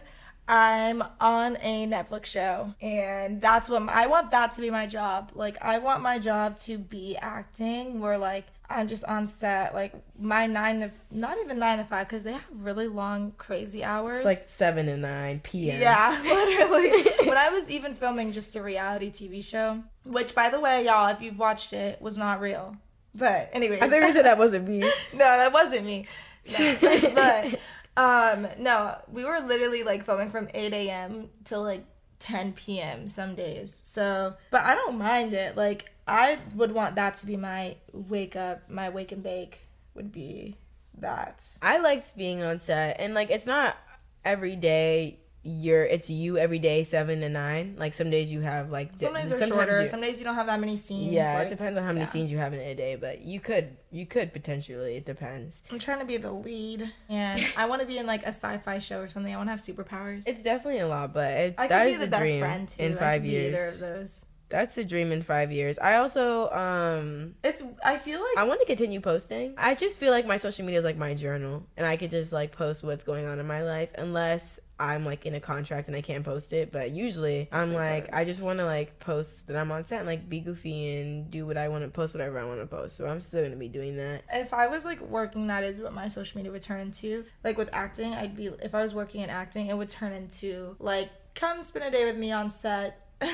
I'm on a Netflix show, and that's what I want that to be my job. Like, I want my job to be acting, where like I'm just on set, like my nine to not even nine to five, because they have really long, crazy hours. It's like seven to nine p.m. Yeah, (laughs) literally. when I was even filming just a reality TV show, which by the way, y'all, if you've watched it, was not real. But anyways, I think you said that wasn't me. (laughs) no, that wasn't me. No, but um, no, we were literally like filming from 8 a.m. till like 10 p.m. some days. So, but I don't mind it. Like, I would want that to be my wake up, my wake and bake would be that. I liked being on set, and like it's not every day. You're it's you every day seven to nine. Like some days you have like di- Some days are sometimes shorter. you- Some days you don't have that many scenes. yeah, like- it depends on how many yeah. scenes you have in a day, but you could you could potentially. It depends. I'm trying to be the lead, and (laughs) I want to be in like a sci-fi show or something. I want to have superpowers. It's definitely a lot, but it, I that could be the a best dream friend too. in I five could be Either of years. those. That's a dream in five years. I also um It's. I feel like I want to continue posting. I just feel like my social media is like my journal, and I could just like post what's going on in my life, unless I'm like in a contract and I can't post it. But usually, I'm like, I just want to like post that I'm on set and like be goofy and do what I want to post, whatever I want to post. So I'm still gonna be doing that. if I was like working, that is what my social media would turn into. Like with acting, I'd be if I was working in acting, it would turn into like come spend a day with me on set. (laughs)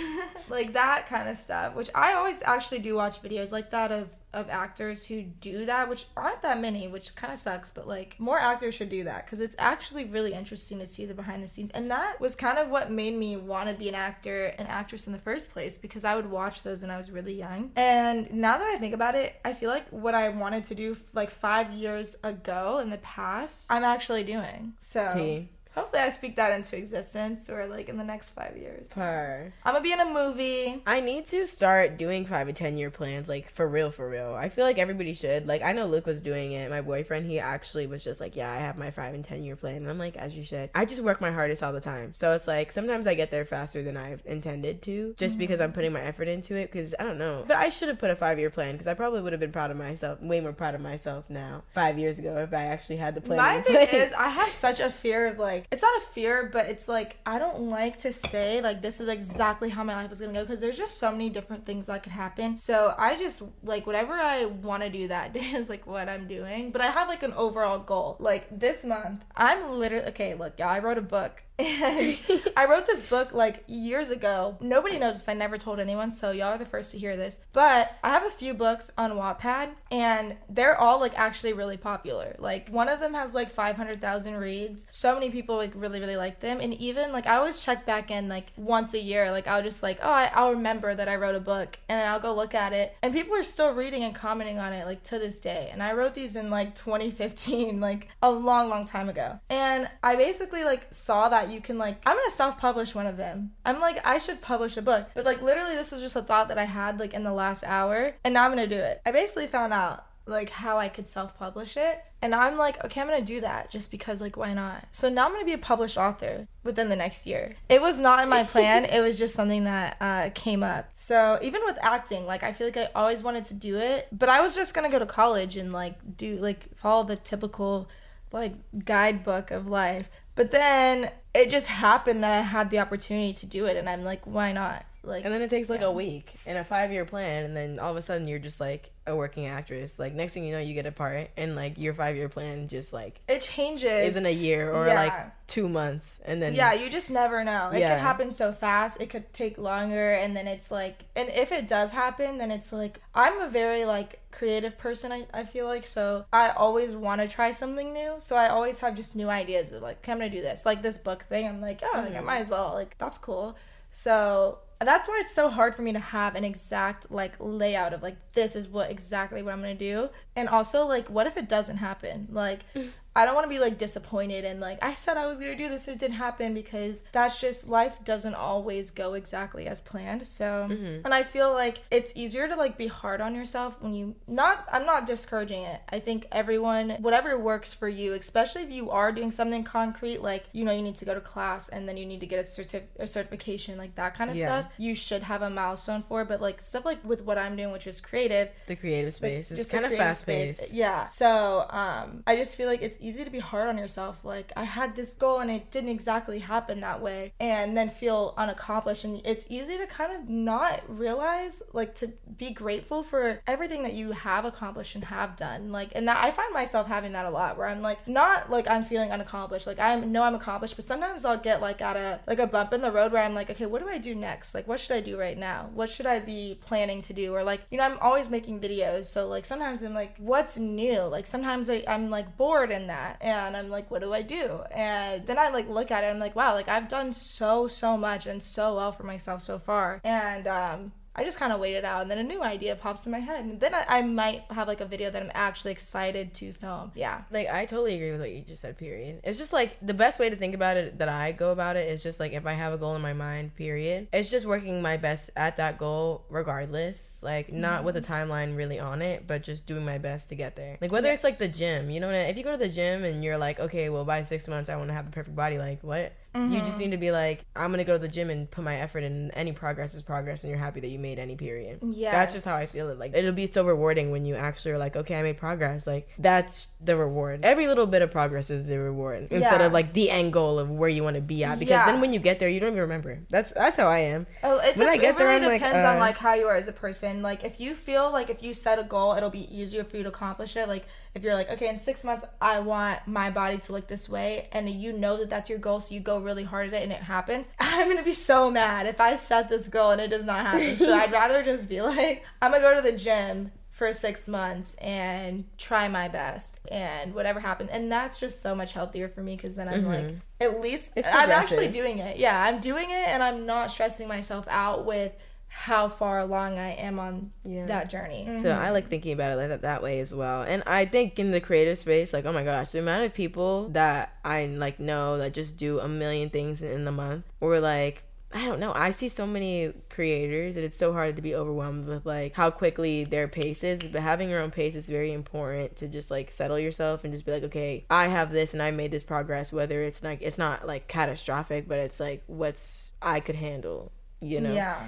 like that kind of stuff which i always actually do watch videos like that of of actors who do that which aren't that many which kind of sucks but like more actors should do that because it's actually really interesting to see the behind the scenes and that was kind of what made me want to be an actor and actress in the first place because i would watch those when i was really young and now that i think about it i feel like what i wanted to do like five years ago in the past i'm actually doing so T. hopefully I speak that into existence or like in the next five years. Per. I'm gonna be in a movie. I need to start doing five and ten year plans, like for real, for real. I feel like everybody should. Like I know Luke was doing it. My boyfriend, he actually was just like, "Yeah, I have my five and ten year plan." And I'm like, "As you should." I just work my hardest all the time, so it's like sometimes I get there faster than I intended to, just mm-hmm. because I'm putting my effort into it. Because I don't know, but I should have put a five year plan because I probably would have been proud of myself, way more proud of myself now, five years ago if I actually had the plan. My thing place. is, I have such a fear of like, it's not a fear, but it's like, I don't like to say, like, this is exactly how my life is gonna go because there's just so many different things that could happen. So I just, like, whatever I wanna do that (laughs) day is like what I'm doing. But I have like an overall goal. Like, this month, I'm literally, okay, look, y'all, I wrote a book. And I wrote this book like years ago. Nobody knows this. I never told anyone, so y'all are the first to hear this. But I have a few books on Wattpad, and they're all like actually really popular. Like one of them has like 500,000 reads. So many people like really really like them, and even like I always check back in like once a year. Like I'll just like oh I, I'll remember that I wrote a book, and then I'll go look at it, and people are still reading and commenting on it like to this day. And I wrote these in like 2015, like a long long time ago, and I basically like saw that you can like I'm gonna self-publish one of them. I'm like I should publish a book, but like literally this was just a thought that I had like in the last hour, and now I'm gonna do it. I basically found out like how I could self-publish it, and I'm like okay I'm gonna do that just because like why not? So now I'm gonna be a published author within the next year. It was not in my plan. (laughs) it was just something that uh, came up. So even with acting, like I feel like I always wanted to do it, but I was just gonna go to college and like do like follow the typical like guidebook of life. But then it just happened that I had the opportunity to do it, and I'm like, why not? Like, And then it takes like a week and a five year plan, and then all of a sudden you're just like a working actress. Like next thing you know, you get a part, and like your five year plan just like it changes. isn't a year or Yeah. like two months, and then yeah, you just never know. It Yeah. could happen so fast. It could take longer, and then it's like, and if it does happen, then it's like I'm a very like creative person. I, I feel like so I always want to try something new. So I always have just new ideas of like, okay, I'm gonna do this. Like this book thing, I'm like, oh, like, I mm-hmm. might as well. Like that's cool. So that's why it's so hard for me to have an exact like layout of like this is what exactly what I'm gonna do. And also like what if it doesn't happen? Like mm. I don't want to be like disappointed and like I said I was gonna do this and it didn't happen because that's just life doesn't always go exactly as planned. So and I feel like it's easier to like be hard on yourself when you not I'm not discouraging it. I think everyone whatever works for you, especially if you are doing something concrete like you know you need to go to class and then you need to get a certif- a certification like that kind of Yeah. stuff. You should have a milestone for, but like stuff like with what I'm doing which is creative, the creative space is kind of fast paced. Yeah. So um, I just feel like it's easy to be hard on yourself. Like I had this goal and it didn't exactly happen that way, and then feel unaccomplished. And it's easy to kind of not realize, like, to be grateful for everything that you have accomplished and have done. Like, and that I find myself having that a lot, where I'm like, not like I'm feeling unaccomplished. Like I know I'm accomplished, but sometimes I'll get like at a like a bump in the road where I'm like, okay, what do I do next? Like, what should I do right now? What should I be planning to do? Or like, you know, I'm always making videos, so like sometimes I'm like, what's new? Like sometimes I, I'm like bored in that, and I'm like, what do I do? And then I like look at it, and I'm like, wow, like I've done so so much and so well for myself so far, and um. I just kind of wait it out, and then a new idea pops in my head, and then I, I might have like a video that I'm actually excited to film. Yeah, Like I totally agree with what you just said. Period. It's just like the best way to think about it that I go about it is just like if I have a goal in my mind. Period. It's just working my best at that goal, regardless. Like not with a mm-hmm. timeline really on it, but just doing my best to get there. Like whether it's like the gym, you know, what I- if you go to the gym and you're like, okay, well by six months I want to have a perfect body. Like what? You just need to be like, I'm gonna go to the gym and put my effort in. Any progress is progress, and you're happy that you made any. Period. Yeah, that's just how I feel it. Like it'll be so rewarding when you actually are like, okay, I made progress. Like that's the reward. Every little bit of progress is the reward instead Yeah. of like the end goal of where you want to be at. Because Yeah. then when you get there, you don't even remember. That's that's how I am. Oh, When dep- I get it really like, depends on uh, like how you are as a person. Like if you feel like if you set a goal, it'll be easier for you to accomplish it. Like if you're like, okay, in six months, I want my body to look this way, and you know that that's your goal, so you go really hard at it, and it happens. (laughs) I'm gonna be so mad if I set this goal and it does not happen. so I'd (laughs) rather just be like, I'm gonna go to the gym for six months and try my best and whatever happens and that's just so much healthier for me because then i'm like mm-hmm. at least i'm actually doing it yeah i'm doing it and i'm not stressing myself out with how far along I am on Yeah. that journey. So mm-hmm. I like thinking about it like that, that way as well. And I think in the creative space, like, oh my gosh, the amount of people that I like know that just do a million things in a month, or like, I don't know. I see so many creators, and it's so hard to be overwhelmed with like how quickly their pace is. But having your own pace is very important to just like settle yourself and just be like, okay, I have this, and I made this progress. Whether it's like it's not like catastrophic, but it's like what's I could handle, you know? Yeah.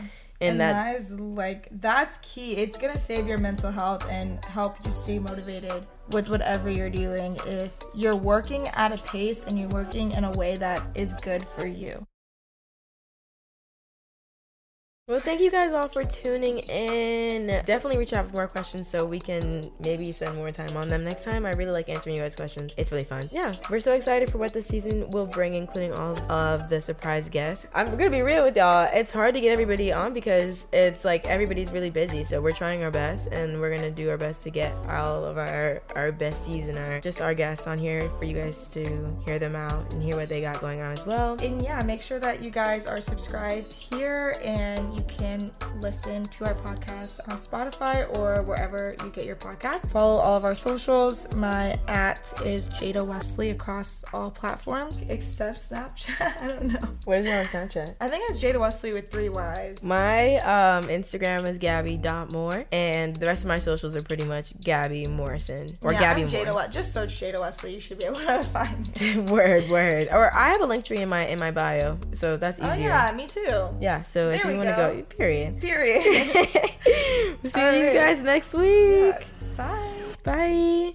And, And, that that is like that's key. It's gonna save your mental health and help you stay motivated with whatever you're doing if you're working at a pace and you're working in a way that is good for you. Well, thank you guys all for tuning in. Definitely reach out for more questions so we can maybe spend more time on them next time. I really like answering you guys' questions. It's really fun. Yeah, we're so excited for what this season will bring, including all of the surprise guests. I'm gonna be real with y'all. It's hard to get everybody on because it's like everybody's really busy. So we're trying our best, and we're gonna do our best to get all of our our besties and our just our guests on here for you guys to hear them out and hear what they got going on as well. And yeah, make sure that you guys are subscribed here and you can listen to our podcast on Spotify or wherever you get your podcast. Follow all of our socials. My at is Jada Wesley across all platforms except Snapchat. (laughs) I don't know. What is it on Snapchat? I think it's Jada Wesley with three Y's. My um, Instagram is Gabby.Moore, and the rest of my socials are pretty much Gabby Morrison or yeah, Gabby I'm Jada Moore. Just search Jada Wesley. You should be able to (laughs) find (laughs) word, word. Or I have a Linktree in my in my bio, so that's easier. Oh yeah, me too. Yeah, so if you want to go. Period. Period. (laughs) we'll see you Alright. guys next week. Bye. Bye.